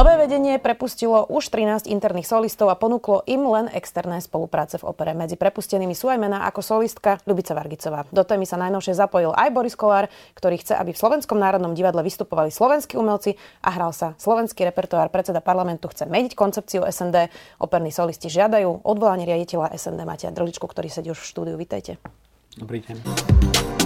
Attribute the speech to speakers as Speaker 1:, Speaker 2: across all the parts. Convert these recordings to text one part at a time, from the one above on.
Speaker 1: Nové vedenie prepustilo už 13 interných solistov a ponúklo im len externé spolupráce v opere. Medzi prepustenými sú aj mená ako solistka Ľubica Vargicová. Do témy sa najnovšie zapojil aj Boris Kolár, ktorý chce, aby v Slovenskom národnom divadle vystupovali slovenskí umelci a hral sa slovenský repertoár. Predseda parlamentu chce meniť koncepciu SND. Operní solisti žiadajú odvolanie riaditeľa SND Matia Drličku, ktorý sedí už v štúdiu. Vítajte.
Speaker 2: Dobrý deň.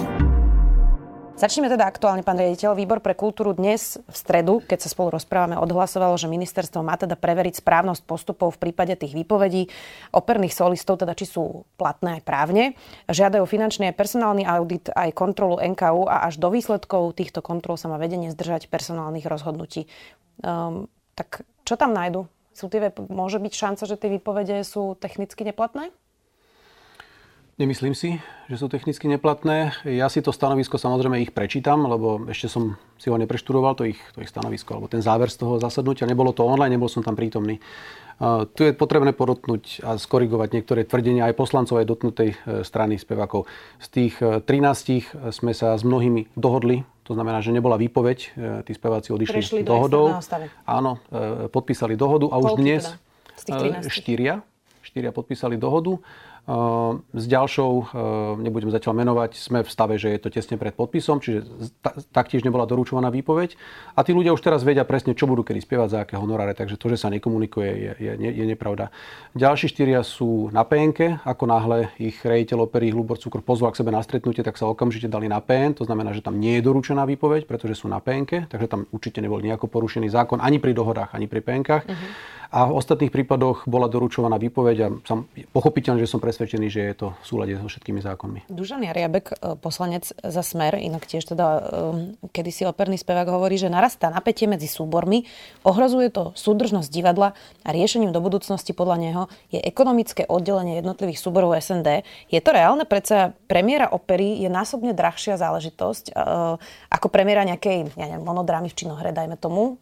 Speaker 1: Začneme teda aktuálne, pán riaditeľ. Výbor pre kultúru dnes v stredu, keď sa spolu rozprávame, odhlasovalo, že ministerstvo má teda preveriť správnosť postupov v prípade tých výpovedí operných solistov, teda či sú platné aj právne. Žiadajú finančný aj personálny audit, aj kontrolu NKU a až do výsledkov týchto kontrol sa má vedenie zdržať personálnych rozhodnutí. Um, tak čo tam nájdu? Sú tie, môže byť šanca, že tie výpovede sú technicky neplatné?
Speaker 2: Nemyslím si, že sú technicky neplatné. Ja si to stanovisko samozrejme ich prečítam, lebo ešte som si ho nepreštudoval, to ich, to ich stanovisko, alebo ten záver z toho zasadnutia. Nebolo to online, nebol som tam prítomný. Uh, tu je potrebné podotknúť a skorigovať niektoré tvrdenia aj poslancov aj dotknutej e, strany spevákov. Z tých 13 e, sme sa s mnohými dohodli, to znamená, že nebola výpoveď, e, tí speváci odišli
Speaker 1: Prešli
Speaker 2: dohodou.
Speaker 1: Do
Speaker 2: Áno, podpísali dohodu a už
Speaker 1: Koľky
Speaker 2: dnes
Speaker 1: teda? Z tých 13?
Speaker 2: štyria, štyria podpísali dohodu. S ďalšou, nebudem zatiaľ menovať, sme v stave, že je to tesne pred podpisom, čiže taktiež nebola doručovaná výpoveď. A tí ľudia už teraz vedia presne, čo budú kedy spievať, za aké honoráre, takže to, že sa nekomunikuje, je, je, je nepravda. Ďalší štyria sú na PNK, ako náhle ich rejiteľ opery Hlubor Cukor pozval k sebe na stretnutie, tak sa okamžite dali na PN, to znamená, že tam nie je doručená výpoveď, pretože sú na PNK, takže tam určite nebol nejako porušený zákon ani pri dohodách, ani pri PNK. Uh-huh. A v ostatných prípadoch bola doručovaná výpoveď a som, pochopiteľne, že som presvedčený, že je to v súlade so všetkými zákonmi.
Speaker 1: Dužan Jariabek, e, poslanec za Smer, inak tiež teda um, kedysi operný spevák hovorí, že narastá napätie medzi súbormi, ohrozuje to súdržnosť divadla a riešením do budúcnosti podľa neho je ekonomické oddelenie jednotlivých súborov SND. Je to reálne? Predsa premiéra opery je násobne drahšia záležitosť uh, ako premiéra nejakej ja neviem, monodrámy v činohre, dajme tomu,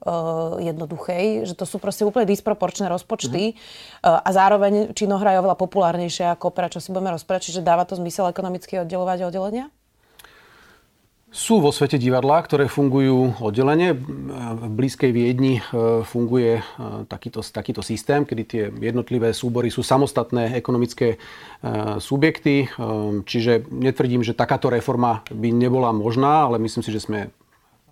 Speaker 1: jednoduchej, že to sú proste úplne dispro disproporčné rozpočty mm-hmm. a zároveň činohra je oveľa populárnejšia ako opera, čo si budeme rozprávať, čiže dáva to zmysel ekonomicky oddelovať oddelenia?
Speaker 2: Sú vo svete divadlá, ktoré fungujú oddelenie. V blízkej Viedni e, funguje e, takýto, takýto systém, kedy tie jednotlivé súbory sú samostatné ekonomické subjekty. Čiže netvrdím, že takáto reforma by nebola možná, ale myslím si, že sme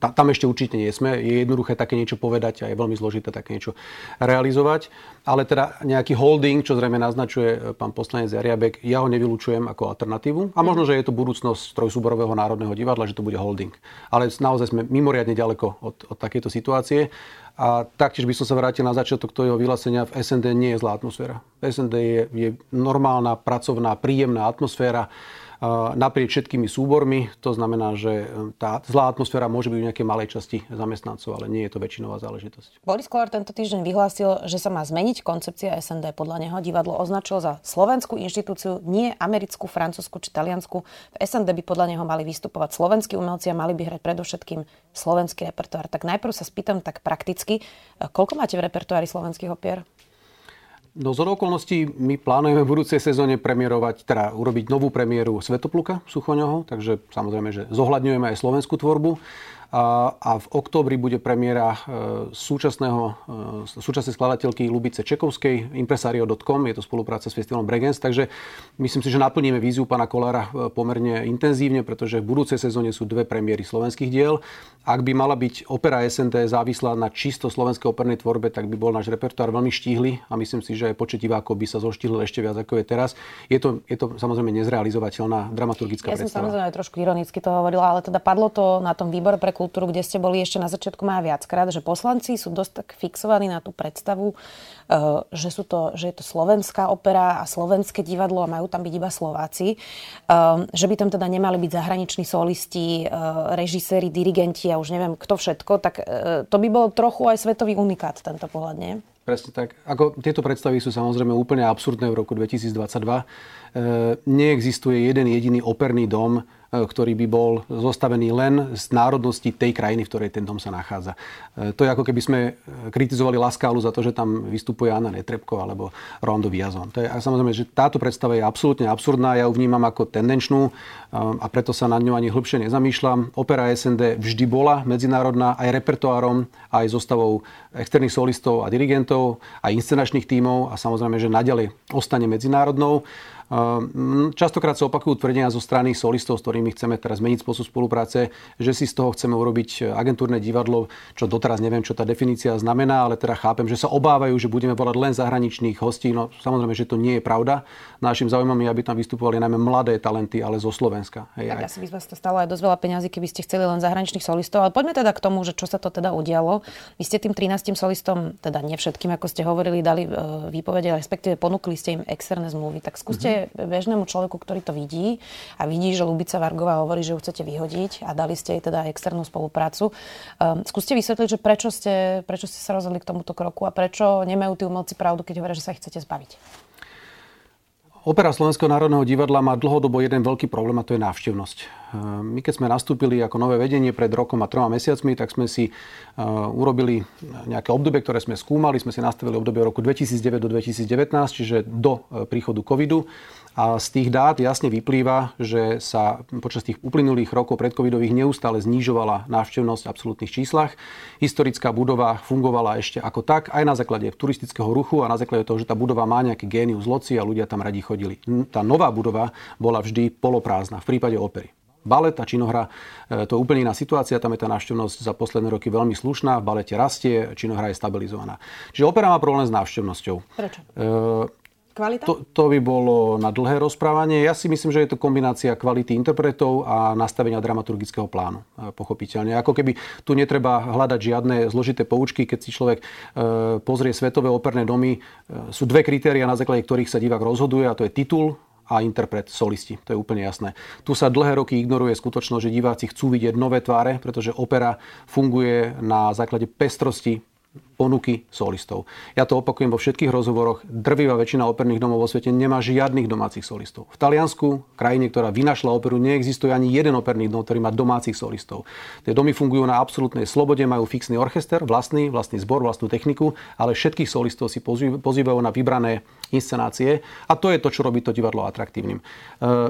Speaker 2: tam ešte určite nie sme. Je jednoduché také niečo povedať a je veľmi zložité také niečo realizovať. Ale teda nejaký holding, čo zrejme naznačuje e, pán poslanec Jariabek, ja ho nevylučujem ako alternatívu. A možno, že je to budúcnosť trojsúborového národného divadla, že to bude holding. Ale naozaj sme mimoriadne ďaleko od, od takejto situácie. A taktiež by som sa vrátil na začiatok toho vyhlásenia. V SND nie je zlá atmosféra. V SND je, je normálna, pracovná, príjemná atmosféra naprieč všetkými súbormi. To znamená, že e, tá zlá atmosféra môže byť v nejakej malej časti zamestnancov, ale nie je to väčšinová záležitosť.
Speaker 1: Boris Kolár tento týždeň vyhlásil, že sa má zmeniť koncepcia SND. Podľa neho divadlo označil za slovenskú inštitúciu, nie americkú, francúzsku či taliansku. V SND by podľa neho mali vystupovať slovenskí umelci a mali by hrať predovšetkým slovenský repertoár. Tak najprv sa spýtam tak prakticky, e, koľko máte v repertoári slovenských opier?
Speaker 2: No z okolností my plánujeme v budúcej sezóne premiérovať, teda urobiť novú premiéru Svetopluka Suchoňoho, takže samozrejme, že zohľadňujeme aj slovenskú tvorbu a v októbri bude premiéra e, súčasného, e, súčasnej skladateľky Lubice Čekovskej, impresario.com, je to spolupráca s festivalom Bregenz, takže myslím si, že naplníme víziu pána Kolára e, pomerne intenzívne, pretože v budúcej sezóne sú dve premiéry slovenských diel. Ak by mala byť opera SNT závislá na čisto slovenskej opernej tvorbe, tak by bol náš repertoár veľmi štíhly a myslím si, že aj počet divákov by sa zoštíhlil ešte viac ako je teraz. Je to, je to samozrejme nezrealizovateľná dramaturgická
Speaker 1: ja
Speaker 2: predstava.
Speaker 1: Ja som samozrejme trošku ironicky to hovorila, ale teda padlo to na tom výbore pre kultúru, kde ste boli ešte na začiatku maja viackrát, že poslanci sú dosť tak fixovaní na tú predstavu, eh, že, sú to, že je to slovenská opera a slovenské divadlo a majú tam byť iba Slováci. Eh, že by tam teda nemali byť zahraniční solisti, eh, režiséri, dirigenti a už neviem kto všetko, tak to by bol trochu aj svetový unikát tento pohľad, nie?
Speaker 2: Presne tak. Ako, tieto predstavy sú samozrejme úplne absurdné v roku 2022. E, neexistuje jeden jediný operný dom, ktorý by bol zostavený len z národnosti tej krajiny, v ktorej ten dom sa nachádza. To je ako keby sme kritizovali Laskálu za to, že tam vystupuje Anna Netrebko alebo Rondo Viazon. To je, a samozrejme, že táto predstava je absolútne absurdná. Ja ju vnímam ako tendenčnú a preto sa na ňu ani hlbšie nezamýšľam. Opera SND vždy bola medzinárodná aj repertoárom, aj zostavou externých solistov a dirigentov, aj inscenačných tímov a samozrejme, že naďalej ostane medzinárodnou. Ehm, častokrát sa opakujú tvrdenia zo strany solistov, s ktorými chceme teraz zmeniť spôsob spolupráce, že si z toho chceme urobiť agentúrne divadlo, čo doteraz neviem, čo tá definícia znamená, ale teda chápem, že sa obávajú, že budeme volať len zahraničných hostí. No samozrejme, že to nie je pravda. Našim záujmom je, aby tam vystupovali najmä mladé talenty, ale zo Slovenska.
Speaker 1: Hej, tak asi by vás to stalo aj dosť veľa peňazí, keby ste chceli len zahraničných solistov. Ale poďme teda k tomu, že čo sa to teda udialo. Vy ste tým 13 solistom, teda nie všetkým, ako ste hovorili, dali e, výpovede, respektíve ponúkli ste im externé zmluvy. Tak skúste mm-hmm bežnému človeku, ktorý to vidí a vidí, že Lubica Vargová hovorí, že ju chcete vyhodiť a dali ste jej teda externú spoluprácu. Um, skúste vysvetliť, že prečo ste, prečo ste sa rozhodli k tomuto kroku a prečo nemajú tí umelci pravdu, keď hovoria, že sa ich chcete zbaviť.
Speaker 2: Opera Slovenského národného divadla má dlhodobo jeden veľký problém a to je návštevnosť. Ehm, my keď sme nastúpili ako nové vedenie pred rokom a troma mesiacmi, tak sme si ehm, urobili nejaké obdobie, ktoré sme skúmali. Sme si nastavili obdobie roku 2009 do 2019, čiže do e, príchodu covidu. A z tých dát jasne vyplýva, že sa počas tých uplynulých rokov predcovidových neustále znižovala návštevnosť v absolútnych číslach. Historická budova fungovala ešte ako tak, aj na základe turistického ruchu a na základe toho, že tá budova má nejaký génius loci a ľudia tam radi chodili. Tá nová budova bola vždy poloprázdna v prípade opery. Balet a činohra, e, to je úplne iná situácia, tam je tá návštevnosť za posledné roky veľmi slušná, v balete rastie, činohra je stabilizovaná. Čiže opera má problém s návštevnosťou.
Speaker 1: Prečo? E, Kvalita?
Speaker 2: To, to by bolo na dlhé rozprávanie. Ja si myslím, že je to kombinácia kvality interpretov a nastavenia dramaturgického plánu, e, pochopiteľne. Ako keby tu netreba hľadať žiadne zložité poučky, keď si človek e, pozrie svetové operné domy. E, sú dve kritéria, na základe ktorých sa divák rozhoduje, a to je titul a interpret, solisti. To je úplne jasné. Tu sa dlhé roky ignoruje skutočnosť, že diváci chcú vidieť nové tváre, pretože opera funguje na základe pestrosti ponuky solistov. Ja to opakujem vo všetkých rozhovoroch. Drvivá väčšina operných domov vo svete nemá žiadnych domácich solistov. V Taliansku, krajine, ktorá vynašla operu, neexistuje ani jeden operný dom, ktorý má domácich solistov. Tie domy fungujú na absolútnej slobode, majú fixný orchester, vlastný, vlastný zbor, vlastnú techniku, ale všetkých solistov si pozývajú na vybrané inscenácie a to je to, čo robí to divadlo atraktívnym. E,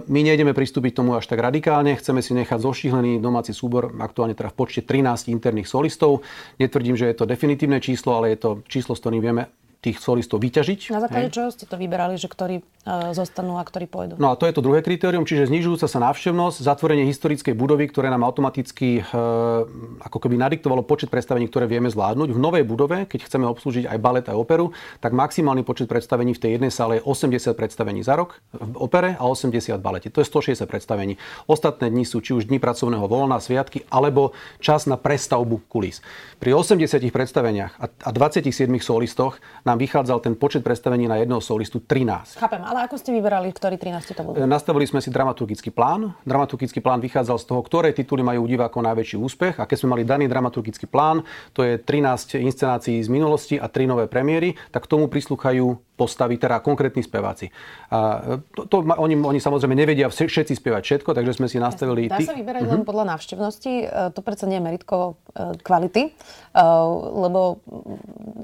Speaker 2: my nejdeme pristúpiť tomu až tak radikálne, chceme si nechať zošihlený domáci súbor, aktuálne teda v počte 13 interných solistov. Netvrdím, že je to definitívne číslo, číslo, ale je to číslo, s ktorým vieme tých solistov vyťažiť.
Speaker 1: Na základe hej. čoho ste to vyberali, že ktorí uh, zostanú a ktorí pôjdu?
Speaker 2: No a to je to druhé kritérium, čiže znižujúca sa návštevnosť, zatvorenie historickej budovy, ktoré nám automaticky uh, ako keby nadiktovalo počet predstavení, ktoré vieme zvládnuť. V novej budove, keď chceme obslúžiť aj balet a operu, tak maximálny počet predstavení v tej jednej sále je 80 predstavení za rok v opere a 80 v balete. To je 160 predstavení. Ostatné dni sú či už dni pracovného voľna, sviatky alebo čas na prestavbu kulís. Pri 80 predstaveniach a 27 solistoch nám vychádzal ten počet predstavení na jedného solistu 13.
Speaker 1: Chápem, ale ako ste vyberali, ktorí 13 to budú?
Speaker 2: Nastavili sme si dramaturgický plán. Dramaturgický plán vychádzal z toho, ktoré tituly majú divákov najväčší úspech. A keď sme mali daný dramaturgický plán, to je 13 inscenácií z minulosti a 3 nové premiéry, tak tomu prislúchajú postavy, teda konkrétni speváci. A to, to, oni, oni samozrejme nevedia všetci spievať všetko, takže sme si nastavili...
Speaker 1: Dá sa vyberať uh-huh. len podľa návštevnosti, e, to predsa nie je meritko e, kvality, e, lebo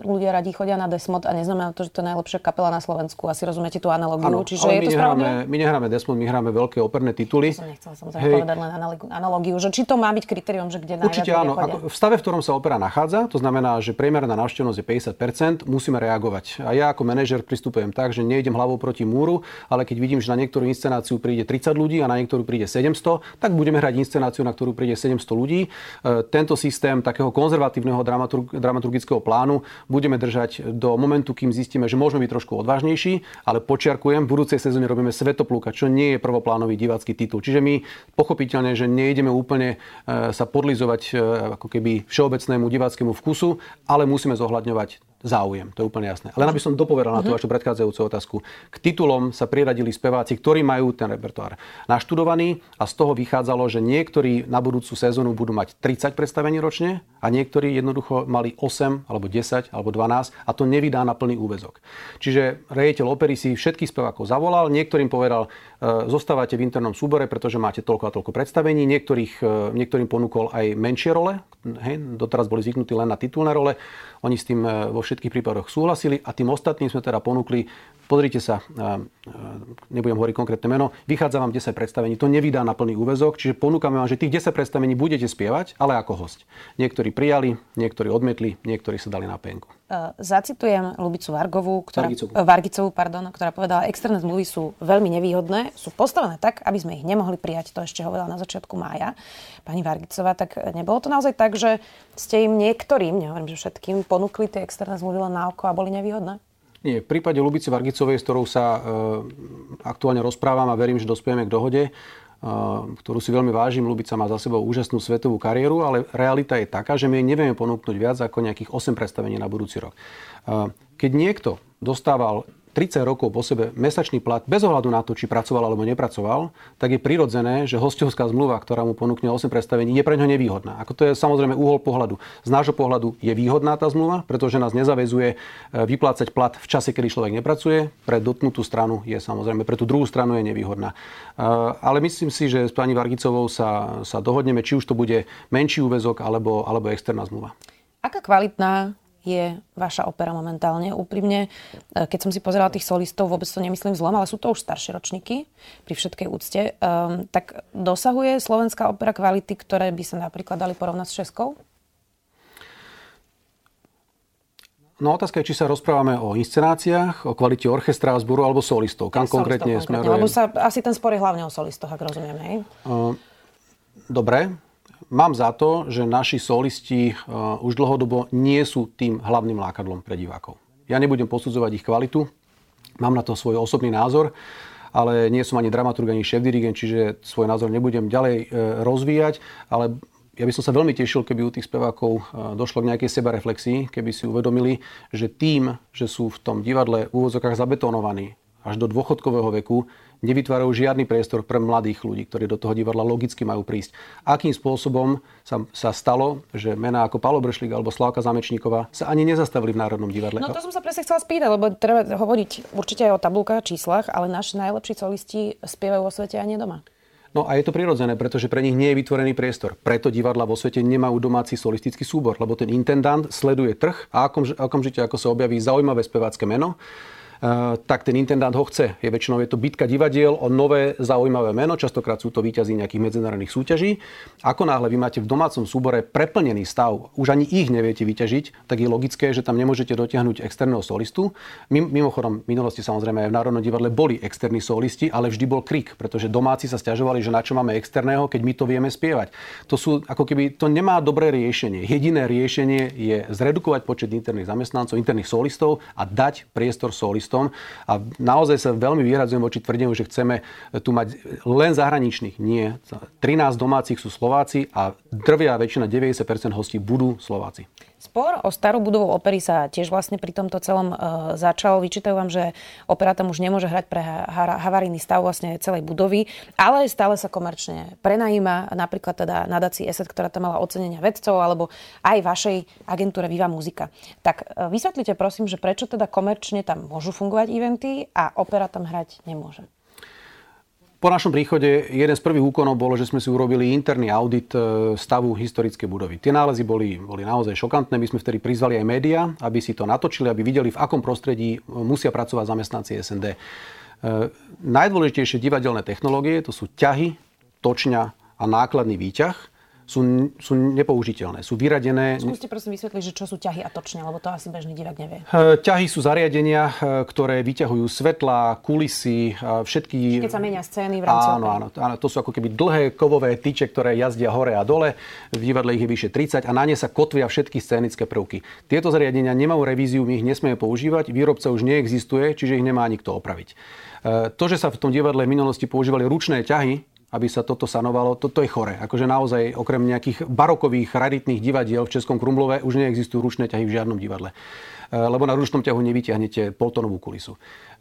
Speaker 1: ľudia radi chodia na Desmod a neznamená to, že to je najlepšia kapela na Slovensku. Asi rozumiete tú analogiu, ano, čiže je to
Speaker 2: nehráme, My nehráme Desmod, my hráme veľké operné tituly.
Speaker 1: To som nechcela samozrejme Hej. povedať len analogiu, že či to má byť kritérium, že kde
Speaker 2: Určite áno. Ako v stave, v ktorom sa opera nachádza, to znamená, že priemerná návštevnosť je 50%, musíme reagovať. A ja ako manažer pristupujem tak, že nejdem hlavou proti múru, ale keď vidím, že na niektorú inscenáciu príde 30 ľudí a na niektorú príde 700, tak budeme hrať inscenáciu, na ktorú príde 700 ľudí. E, tento systém takého konzervatívneho dramaturgického plánu budeme držať do momentu, kým zistíme, že môžeme byť trošku odvážnejší, ale počiarkujem, v budúcej sezóne robíme Svetopluka, čo nie je prvoplánový divácky titul. Čiže my pochopiteľne, že nejdeme úplne e, sa podlizovať e, ako keby všeobecnému diváckému vkusu, ale musíme zohľadňovať záujem, to je úplne jasné. Len aby som dopovedal na tú mhm. vašu predchádzajúcu otázku. K titulom sa priradili speváci, ktorí majú ten repertoár naštudovaný a z toho vychádzalo, že niektorí na budúcu sezónu budú mať 30 predstavení ročne a niektorí jednoducho mali 8 alebo 10 alebo 12 a to nevydá na plný úvezok. Čiže rejiteľ opery si všetkých spevákov zavolal, niektorým povedal, e, zostávate v internom súbore, pretože máte toľko a toľko predstavení, niektorých, e, niektorým ponúkol aj menšie role, hej, doteraz boli zvyknutí len na titulné role, oni s tým e, vo všetkých prípadoch súhlasili a tým ostatným sme teda ponúkli, pozrite sa, e, e, nebudem hovoriť konkrétne meno, vychádza vám 10 predstavení, to nevydá na plný úvezok, čiže ponúkame vám, že tých 10 predstavení budete spievať, ale ako host. Niektorí prijali, niektorí odmetli, niektorí sa dali na penku.
Speaker 1: Zacitujem Lubicu Vargovú, ktorá, Vargicovú. Vargicovú pardon, ktorá povedala, externé zmluvy sú veľmi nevýhodné, sú postavené tak, aby sme ich nemohli prijať. To ešte hovorila na začiatku mája pani Vargicová. Tak nebolo to naozaj tak, že ste im niektorým, nehovorím, že všetkým, ponúkli tie externé zmluvy len na oko a boli nevýhodné?
Speaker 2: Nie, v prípade Lubice Vargicovej, s ktorou sa e, aktuálne rozprávam a verím, že dospieme k dohode, e, ktorú si veľmi vážim. Lubica má za sebou úžasnú svetovú kariéru, ale realita je taká, že my jej nevieme ponúknuť viac ako nejakých 8 predstavení na budúci rok. E, keď niekto dostával 30 rokov po sebe mesačný plat bez ohľadu na to, či pracoval alebo nepracoval, tak je prirodzené, že hostovská zmluva, ktorá mu ponúkne 8 predstavení, je pre ňo nevýhodná. Ako to je samozrejme úhol pohľadu. Z nášho pohľadu je výhodná tá zmluva, pretože nás nezavezuje e, vyplácať plat v čase, kedy človek nepracuje. Pre dotknutú stranu je samozrejme, pre tú druhú stranu je nevýhodná. E, ale myslím si, že s pani Vargicovou sa, sa dohodneme, či už to bude menší úvezok alebo, alebo externá zmluva.
Speaker 1: Aká kvalitná je vaša opera momentálne. Úprimne, e, keď som si pozerala tých solistov, vôbec to nemyslím zlom, ale sú to už staršie ročníky, pri všetkej úcte, um, tak dosahuje slovenská opera kvality, ktoré by sa napríklad dali porovnať s Českou?
Speaker 2: No otázka je, či sa rozprávame o inscenáciách, o kvalite orchestra zboru alebo solistov. Kam konkrétne smeruje?
Speaker 1: Lebo sa, asi ten spor je hlavne o solistoch, ak rozumieme. Hej? Uh,
Speaker 2: dobre, mám za to, že naši solisti uh, už dlhodobo nie sú tým hlavným lákadlom pre divákov. Ja nebudem posudzovať ich kvalitu, mám na to svoj osobný názor, ale nie som ani dramaturg, ani šéf-dirigent, čiže svoj názor nebudem ďalej uh, rozvíjať, ale ja by som sa veľmi tešil, keby u tých spevákov uh, došlo k nejakej sebareflexii, keby si uvedomili, že tým, že sú v tom divadle v úvodzokách zabetonovaní až do dôchodkového veku, nevytvárajú žiadny priestor pre mladých ľudí, ktorí do toho divadla logicky majú prísť. Akým spôsobom sa, sa stalo, že mená ako Palo Bršlík alebo Slávka Zamečníková sa ani nezastavili v Národnom divadle?
Speaker 1: No to som sa presne chcela spýtať, lebo treba hovoriť určite aj o tabulkách číslach, ale naši najlepší solisti spievajú vo svete a nie doma.
Speaker 2: No a je to prirodzené, pretože pre nich nie je vytvorený priestor. Preto divadla vo svete nemajú domáci solistický súbor, lebo ten intendant sleduje trh a okamžite, ako sa objaví zaujímavé spevácké meno, tak ten intendant ho chce. Je väčšinou je to bitka divadiel o nové zaujímavé meno, častokrát sú to výťazí nejakých medzinárodných súťaží. Ako náhle vy máte v domácom súbore preplnený stav, už ani ich neviete vyťažiť, tak je logické, že tam nemôžete dotiahnuť externého solistu. Mimochodom, v minulosti samozrejme aj v Národnom divadle boli externí solisti, ale vždy bol krik, pretože domáci sa stiažovali, že na čo máme externého, keď my to vieme spievať. To sú ako keby, to nemá dobré riešenie. Jediné riešenie je zredukovať počet interných zamestnancov, interných solistov a dať priestor solistov turistom. A naozaj sa veľmi vyhradzujem voči tvrdeniu, že chceme tu mať len zahraničných. Nie. 13 domácich sú Slováci a drvia väčšina, 90% hostí budú Slováci.
Speaker 1: Spor o starú budovu opery sa tiež vlastne pri tomto celom e, začal. Vyčítajú vám, že opera tam už nemôže hrať pre havarijný stav vlastne celej budovy, ale stále sa komerčne prenajíma, napríklad teda nadácii ESET, ktorá tam mala ocenenia vedcov, alebo aj vašej agentúre Viva Muzika. Tak e, vysvetlite prosím, že prečo teda komerčne tam môžu fungovať eventy a opera tam hrať nemôže.
Speaker 2: Po našom príchode jeden z prvých úkonov bolo, že sme si urobili interný audit e, stavu historickej budovy. Tie nálezy boli, boli naozaj šokantné. My sme vtedy prizvali aj médiá, aby si to natočili, aby videli, v akom prostredí musia pracovať zamestnanci SND. E, najdôležitejšie divadelné technológie to sú ťahy, točňa a nákladný výťah sú, sú nepoužiteľné, sú vyradené.
Speaker 1: Skúste prosím vysvetliť, že čo sú ťahy a točne, lebo to asi bežný divák nevie.
Speaker 2: Ťahy sú zariadenia, ktoré vyťahujú svetla, kulisy, všetky...
Speaker 1: Keď sa menia scény v rámci
Speaker 2: áno, áno, áno, to sú ako keby dlhé kovové tyče, ktoré jazdia hore a dole. V divadle ich je vyše 30 a na ne sa kotvia všetky scénické prvky. Tieto zariadenia nemajú revíziu, my ich nesmieme používať, výrobca už neexistuje, čiže ich nemá nikto opraviť. To, že sa v tom divadle v minulosti používali ručné ťahy, aby sa toto sanovalo, toto je chore. Akože naozaj okrem nejakých barokových, raritných divadiel v Českom Krumlove už neexistujú ručné ťahy v žiadnom divadle. lebo na ručnom ťahu nevyťahnete poltonovú kulisu.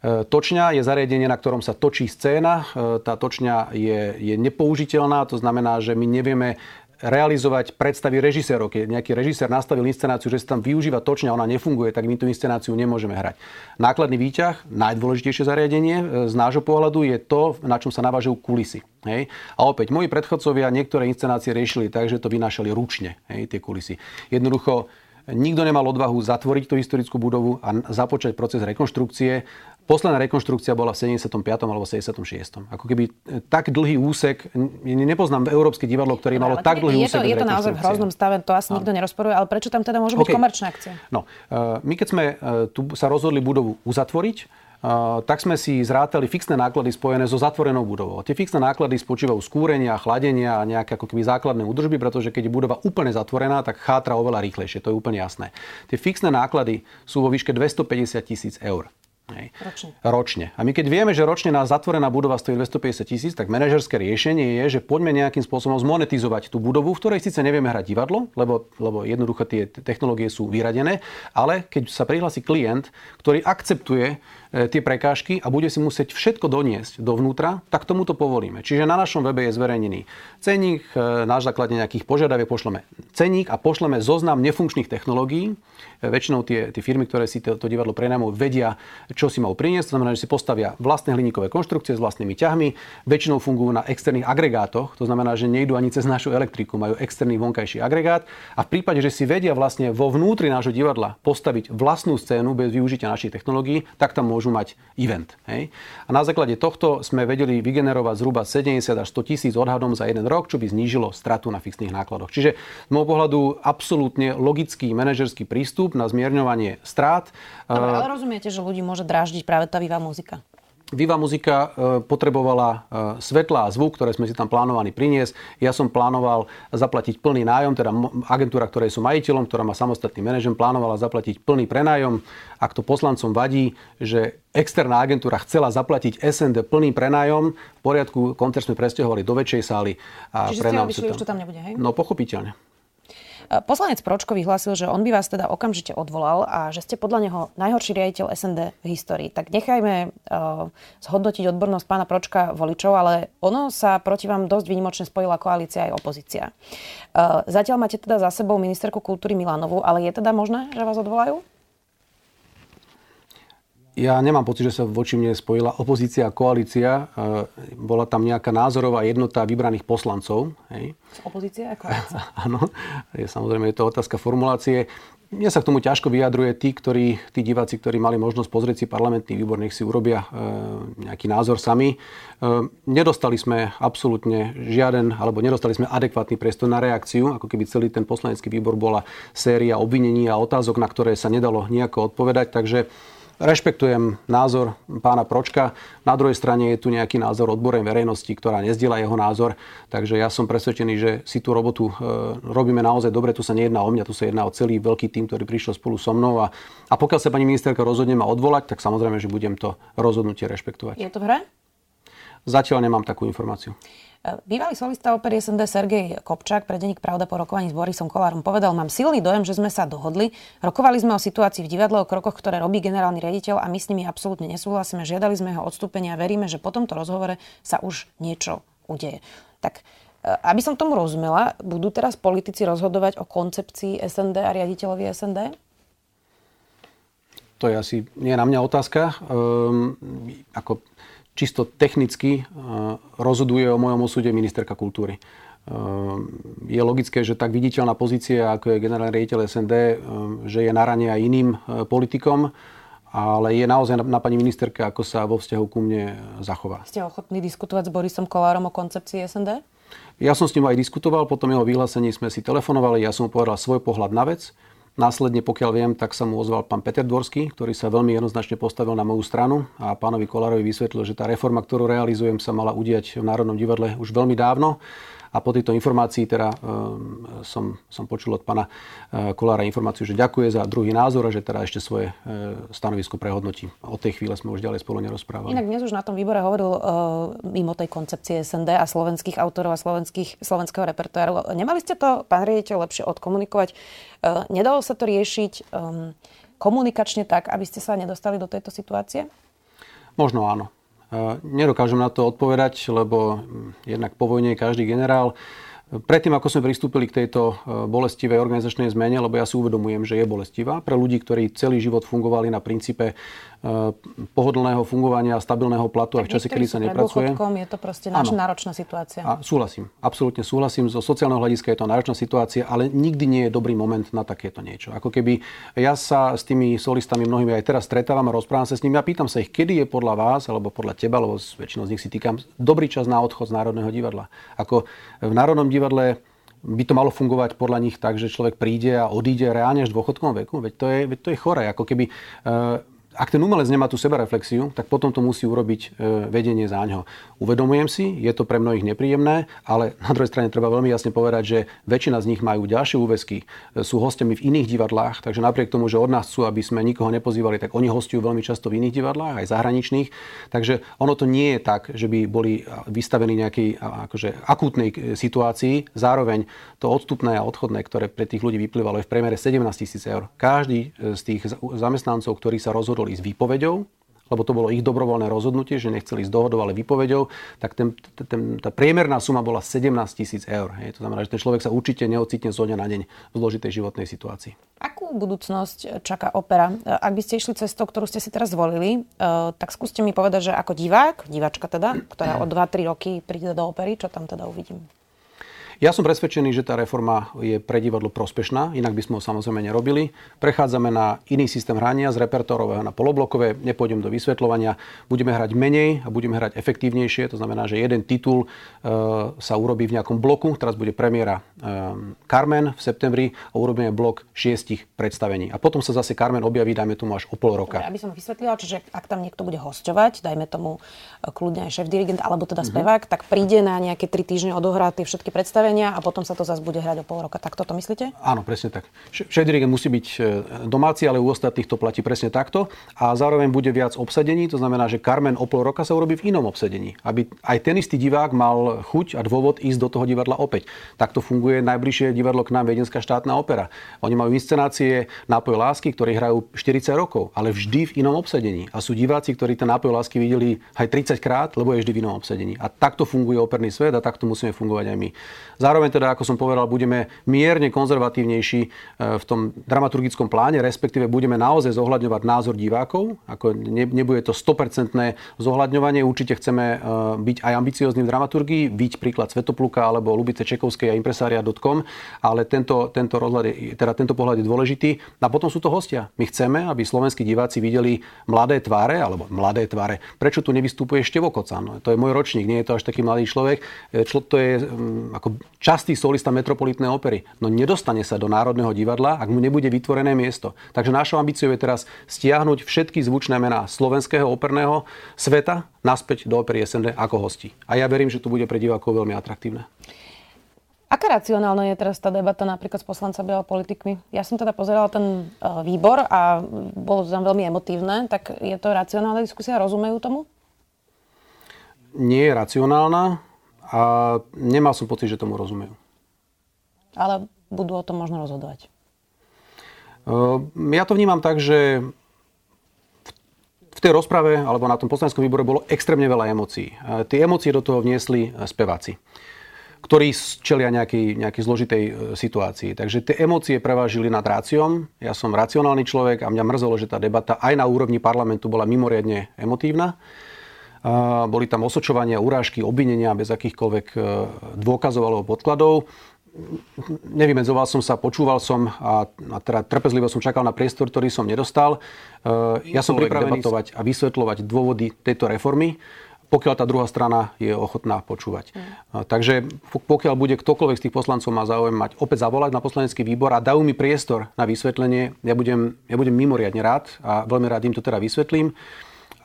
Speaker 2: Točňa je zariadenie, na ktorom sa točí scéna. Tá točňa je, je nepoužiteľná, to znamená, že my nevieme realizovať predstavy režisérov. Keď nejaký režisér nastavil inscenáciu, že sa tam využíva točňa, ona nefunguje, tak my tú inscenáciu nemôžeme hrať. Nákladný výťah, najdôležitejšie zariadenie e, z nášho pohľadu je to, na čom sa navážajú kulisy. Hej. A opäť, moji predchodcovia niektoré inscenácie riešili tak, že to vynášali ručne, hej, tie kulisy. Jednoducho, Nikto nemal odvahu zatvoriť tú historickú budovu a započať proces rekonštrukcie. Posledná rekonštrukcia bola v 75. alebo 76. Ako keby e, tak dlhý úsek, nepoznám európske divadlo, ktoré malo tak dlhý
Speaker 1: je úsek. To, je to naozaj v hroznom stave, to asi nikto nerozporuje, ale prečo tam teda byť okay. komerčné akcie?
Speaker 2: No, e, my keď sme e, tu sa rozhodli budovu uzatvoriť, tak sme si zrátali fixné náklady spojené so zatvorenou budovou. Tie fixné náklady spočívajú z kúrenia, chladenia a nejaké ako keby základné údržby, pretože keď je budova úplne zatvorená, tak chátra oveľa rýchlejšie, to je úplne jasné. Tie fixné náklady sú vo výške 250 tisíc eur.
Speaker 1: Hej. Ročne.
Speaker 2: ročne. A my keď vieme, že ročne nás zatvorená budova stojí 250 tisíc, tak manažerské riešenie je, že poďme nejakým spôsobom zmonetizovať tú budovu, v ktorej síce nevieme hrať divadlo, lebo, lebo jednoducho tie technológie sú vyradené, ale keď sa prihlási klient, ktorý akceptuje tie prekážky a bude si musieť všetko doniesť dovnútra, tak tomu to povolíme. Čiže na našom webe je zverejnený ceník, e, na základe nejakých požiadaviek pošleme ceník a pošleme zoznam nefunkčných technológií. E, väčšinou tie, tie firmy, ktoré si to, to divadlo prenajmú, vedia, čo si majú priniesť. To znamená, že si postavia vlastné hliníkové konštrukcie s vlastnými ťahmi. Väčšinou fungujú na externých agregátoch, to znamená, že nejdu ani cez našu elektriku, majú externý vonkajší agregát. A v prípade, že si vedia vlastne vo vnútri nášho divadla postaviť vlastnú scénu bez využitia našich technológií, tak tam môžu mať event. Hej? A na základe tohto sme vedeli vygenerovať zhruba 70 až 100 tisíc odhadom za jeden rok, čo by znížilo stratu na fixných nákladoch. Čiže z môjho pohľadu absolútne logický manažerský prístup na zmierňovanie strát.
Speaker 1: Dobre, ale rozumiete, že ľudí môže dráždiť práve tá výva muzika?
Speaker 2: Viva muzika e, potrebovala e, svetla a zvuk, ktoré sme si tam plánovali priniesť. Ja som plánoval zaplatiť plný nájom, teda agentúra, ktorej som majiteľom, ktorá má samostatný manažem, plánovala zaplatiť plný prenájom. Ak to poslancom vadí, že externá agentúra chcela zaplatiť SND plný prenájom, v poriadku, koncert sme presťahovali do väčšej sály.
Speaker 1: A Čiže ste tam... už to tam nebude, hej?
Speaker 2: No pochopiteľne.
Speaker 1: Poslanec Pročko vyhlásil, že on by vás teda okamžite odvolal a že ste podľa neho najhorší riaditeľ SND v histórii. Tak nechajme uh, zhodnotiť odbornosť pána Pročka voličov, ale ono sa proti vám dosť výnimočne spojila koalícia aj opozícia. Uh, zatiaľ máte teda za sebou ministerku kultúry Milanovu, ale je teda možné, že vás odvolajú?
Speaker 2: Ja nemám pocit, že sa voči mne spojila opozícia a koalícia. E, bola tam nejaká názorová jednota vybraných poslancov. Hej.
Speaker 1: Opozícia a koalícia?
Speaker 2: Áno, je, samozrejme je to otázka formulácie. Mne sa k tomu ťažko vyjadruje tí, ktorí, tí diváci, ktorí mali možnosť pozrieť si parlamentný výbor, nech si urobia e, nejaký názor sami. E, nedostali sme absolútne žiaden, alebo nedostali sme adekvátny priestor na reakciu, ako keby celý ten poslanecký výbor bola séria obvinení a otázok, na ktoré sa nedalo nejako odpovedať. Takže Rešpektujem názor pána Pročka. Na druhej strane je tu nejaký názor odborej verejnosti, ktorá nezdiela jeho názor. Takže ja som presvedčený, že si tú robotu e, robíme naozaj dobre. Tu sa nejedná o mňa, tu sa jedná o celý veľký tým, ktorý prišiel spolu so mnou. A, a pokiaľ sa pani ministerka rozhodne ma odvolať, tak samozrejme, že budem to rozhodnutie rešpektovať.
Speaker 1: Je to v hre?
Speaker 2: Zatiaľ nemám takú informáciu.
Speaker 1: Bývalý solista opery SND Sergej Kopčák pre denník Pravda po rokovaní s Borisom Kolárom povedal, mám silný dojem, že sme sa dohodli. Rokovali sme o situácii v divadle, o krokoch, ktoré robí generálny riaditeľ a my s nimi absolútne nesúhlasíme. Žiadali sme jeho odstúpenie a veríme, že po tomto rozhovore sa už niečo udeje. Tak e, aby som tomu rozumela, budú teraz politici rozhodovať o koncepcii SND a riaditeľovi SND?
Speaker 2: To je asi nie na mňa otázka. Um, ako čisto technicky e, rozhoduje o mojom osude ministerka kultúry. E, je logické, že tak viditeľná pozícia, ako je generálny riaditeľ SND, e, že je na rane aj iným politikom, ale je naozaj na pani ministerke, ako sa vo vzťahu ku mne zachová.
Speaker 1: Ste ochotní diskutovať s Borisom Kolárom o koncepcii SND?
Speaker 2: Ja som s ním aj diskutoval, potom jeho vyhlásení sme si telefonovali, ja som mu povedal svoj pohľad na vec. Následne, pokiaľ viem, tak sa mu ozval pán Peter Dvorský, ktorý sa veľmi jednoznačne postavil na moju stranu a pánovi Kolárovi vysvetlil, že tá reforma, ktorú realizujem, sa mala udiať v Národnom divadle už veľmi dávno a po tejto informácii teda um, som, som počul od pána uh, Kolára informáciu, že ďakuje za druhý názor a že teda ešte svoje uh, stanovisko prehodnotí. Od tej chvíle sme už ďalej spolu nerozprávali.
Speaker 1: Inak dnes už na tom výbore hovoril uh, mimo tej koncepcie SND a slovenských autorov a slovenských, slovenského repertoáru. Nemali ste to, pán riaditeľ, lepšie odkomunikovať? Uh, nedalo sa to riešiť um, komunikačne tak, aby ste sa nedostali do tejto situácie?
Speaker 2: Možno áno. Nedokážem na to odpovedať, lebo jednak po vojne je každý generál. Predtým, ako sme pristúpili k tejto e, bolestivej organizačnej zmene, lebo ja si uvedomujem, že je bolestivá pre ľudí, ktorí celý život fungovali na princípe pohodlného fungovania a stabilného platu a v čase, kedy sa nepracuje.
Speaker 1: je to proste náš náročná situácia.
Speaker 2: A súhlasím, absolútne súhlasím. Zo sociálneho hľadiska je to náročná situácia, ale nikdy nie je dobrý moment na takéto niečo. Ako keby ja sa s tými solistami mnohými aj teraz stretávam a rozprávam sa s nimi a pýtam sa ich, kedy je podľa vás alebo podľa teba, lebo väčšinou z nich si týkam, dobrý čas na odchod z Národného divadla. Ako v Národnom divadle by to malo fungovať podľa nich tak, že človek príde a odíde reálne až v dôchodkovom veku. Veď to je, veď to je chore. Ako keby uh, ak ten umelec nemá tú sebareflexiu, tak potom to musí urobiť e, vedenie za ňo. Uvedomujem si, je to pre mnohých nepríjemné, ale na druhej strane treba veľmi jasne povedať, že väčšina z nich majú ďalšie úväzky, e, sú hostiami v iných divadlách, takže napriek tomu, že od nás chcú, aby sme nikoho nepozývali, tak oni hostujú veľmi často v iných divadlách, aj zahraničných. Takže ono to nie je tak, že by boli vystavení nejakej akože, akútnej e, situácii. Zároveň to odstupné a odchodné, ktoré pre tých ľudí vyplývalo, je v priemere 17 tisíc eur. Každý z tých zamestnancov, ktorí sa rozhodol rozhodol ísť výpovedou, lebo to bolo ich dobrovoľné rozhodnutie, že nechceli ísť dohodou, ale výpovedou, tak ten, ten, tá priemerná suma bola 17 tisíc eur. Hej. To znamená, že ten človek sa určite neocitne zo dňa na deň v zložitej životnej situácii.
Speaker 1: Akú budúcnosť čaká opera? Ak by ste išli cestou, ktorú ste si teraz zvolili, eh, tak skúste mi povedať, že ako divák, diváčka teda, ktorá o 2-3 roky príde do opery, čo tam teda uvidím?
Speaker 2: Ja som presvedčený, že tá reforma je pre divadlo prospešná, inak by sme ho samozrejme nerobili. Prechádzame na iný systém hrania z repertorového na poloblokové, nepôjdem do vysvetľovania. Budeme hrať menej a budeme hrať efektívnejšie, to znamená, že jeden titul e, sa urobí v nejakom bloku. Teraz bude premiéra e, Carmen v septembri a urobíme blok šiestich predstavení. A potom sa zase Carmen objaví, dajme tomu až o pol roka.
Speaker 1: Dobre, aby som vysvetlila, čiže ak tam niekto bude hostovať, dajme tomu e, kľudne aj šéf dirigent alebo teda mhm. spevák, mm-hmm. tak príde na nejaké tri týždne odohrať tie všetky predstavenia predstavenia a potom sa to zase bude hrať o pol roka. Tak toto myslíte?
Speaker 2: Áno, presne tak. Šéf dirigent musí byť e, domáci, ale u ostatných to platí presne takto. A zároveň bude viac obsadení, to znamená, že Carmen o pol roka sa urobí v inom obsadení. Aby aj ten istý divák mal chuť a dôvod ísť do toho divadla opäť. Takto funguje najbližšie divadlo k nám Viedenská štátna opera. Oni majú inscenácie Nápoj lásky, ktorí hrajú 40 rokov, ale vždy v inom obsadení. A sú diváci, ktorí ten Nápoj lásky videli aj 30 krát, lebo je vždy v inom obsadení. A takto funguje operný svet a takto musíme fungovať aj my. Zároveň teda, ako som povedal, budeme mierne konzervatívnejší e, v tom dramaturgickom pláne, respektíve budeme naozaj zohľadňovať názor divákov. Ako ne, nebude to 100% zohľadňovanie, určite chceme e, byť aj ambiciozní v dramaturgii, byť príklad Svetopluka alebo Lubice Čekovskej a impresaria.com, ale tento, tento, rozhľad teda tento pohľad je dôležitý. A potom sú to hostia. My chceme, aby slovenskí diváci videli mladé tváre, alebo mladé tváre. Prečo tu nevystupuje Števo Kocan? To je môj ročník, nie je to až taký mladý človek. E, Člo, to je um, ako častý solista Metropolitnej opery. No nedostane sa do Národného divadla, ak mu nebude vytvorené miesto. Takže našou ambíciou je teraz stiahnuť všetky zvučné mená slovenského operného sveta naspäť do opery SND ako hosti. A ja verím, že to bude pre divákov veľmi atraktívne.
Speaker 1: Aká racionálna je teraz tá debata napríklad s poslancami a politikmi? Ja som teda pozerala ten e, výbor a bolo to tam veľmi emotívne, tak je to racionálna diskusia? Rozumejú tomu?
Speaker 2: Nie je racionálna a nemal som pocit, že tomu rozumejú.
Speaker 1: Ale budú o tom možno rozhodovať.
Speaker 2: Ja to vnímam tak, že v tej rozprave alebo na tom poslaneckom výbore bolo extrémne veľa emócií. Tie emócie do toho vniesli speváci, ktorí čelia nejakej, nejakej zložitej e, situácii. Takže tie emócie prevážili nad ráciom. Ja som racionálny človek a mňa mrzelo, že tá debata aj na úrovni parlamentu bola mimoriadne emotívna. Boli tam osočovania, urážky, obvinenia bez akýchkoľvek e, dôkazov alebo podkladov. Nevymedzoval som sa, počúval som a, a teda trpezlivo som čakal na priestor, ktorý som nedostal. E, ja som pripravený debatovať a vysvetľovať dôvody tejto reformy pokiaľ tá druhá strana je ochotná počúvať. Mm. Takže pokiaľ bude ktokoľvek z tých poslancov má záujem mať opäť zavolať na poslanecký výbor a dajú mi priestor na vysvetlenie, ja budem, ja budem mimoriadne rád a veľmi rád im to teda vysvetlím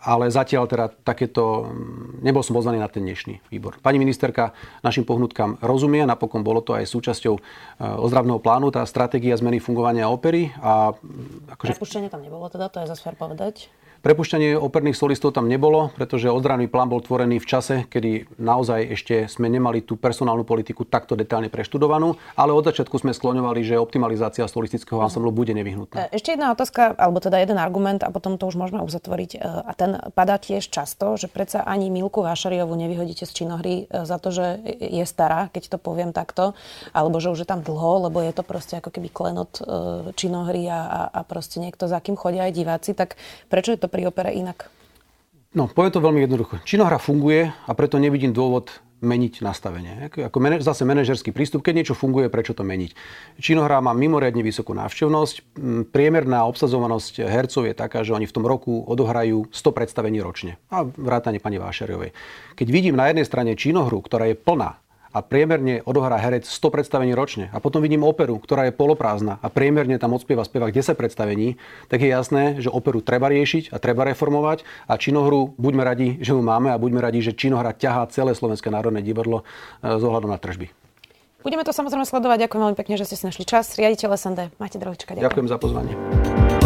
Speaker 2: ale zatiaľ teda takéto, mm, nebol som poznaný na ten dnešný výbor. Pani ministerka našim pohnutkám rozumie, napokon bolo to aj súčasťou e, ozdravného plánu, tá stratégia zmeny fungovania opery. A,
Speaker 1: mm, akože... Prepuštenie tam nebolo teda, to je zase fér povedať.
Speaker 2: Prepušťanie operných solistov tam nebolo, pretože ozdravný plán bol tvorený v čase, kedy naozaj ešte sme nemali tú personálnu politiku takto detálne preštudovanú, ale od začiatku sme skloňovali, že optimalizácia solistického ansamblu bude nevyhnutná.
Speaker 1: E, ešte jedna otázka, alebo teda jeden argument a potom to už môžeme uzatvoriť. E, a ten padá tiež často, že predsa ani Milku Vášariovu nevyhodíte z činohry e, za to, že je stará, keď to poviem takto, alebo že už je tam dlho, lebo je to proste ako keby klenot činohry a, a proste niekto, za kým chodia aj diváci, tak prečo je to pri opere inak?
Speaker 2: No, poviem to veľmi jednoducho. Činohra funguje a preto nevidím dôvod meniť nastavenie. Ako zase manažerský prístup, keď niečo funguje, prečo to meniť. Činohra má mimoriadne vysokú návštevnosť. Priemerná obsazovanosť hercov je taká, že oni v tom roku odohrajú 100 predstavení ročne. A vrátane pani Vášariovej. Keď vidím na jednej strane činohru, ktorá je plná, a priemerne odohrá herec 100 predstavení ročne a potom vidím operu, ktorá je poloprázdna a priemerne tam odspieva spevák 10 predstavení, tak je jasné, že operu treba riešiť a treba reformovať a činohru buďme radi, že ju máme a buďme radi, že činohra ťahá celé Slovenské národné divadlo e, z ohľadom na tržby.
Speaker 1: Budeme to samozrejme sledovať. Ďakujem veľmi pekne, že ste si našli čas. Riaditeľ SND, máte Drovička.
Speaker 2: Ďakujem. ďakujem za pozvanie.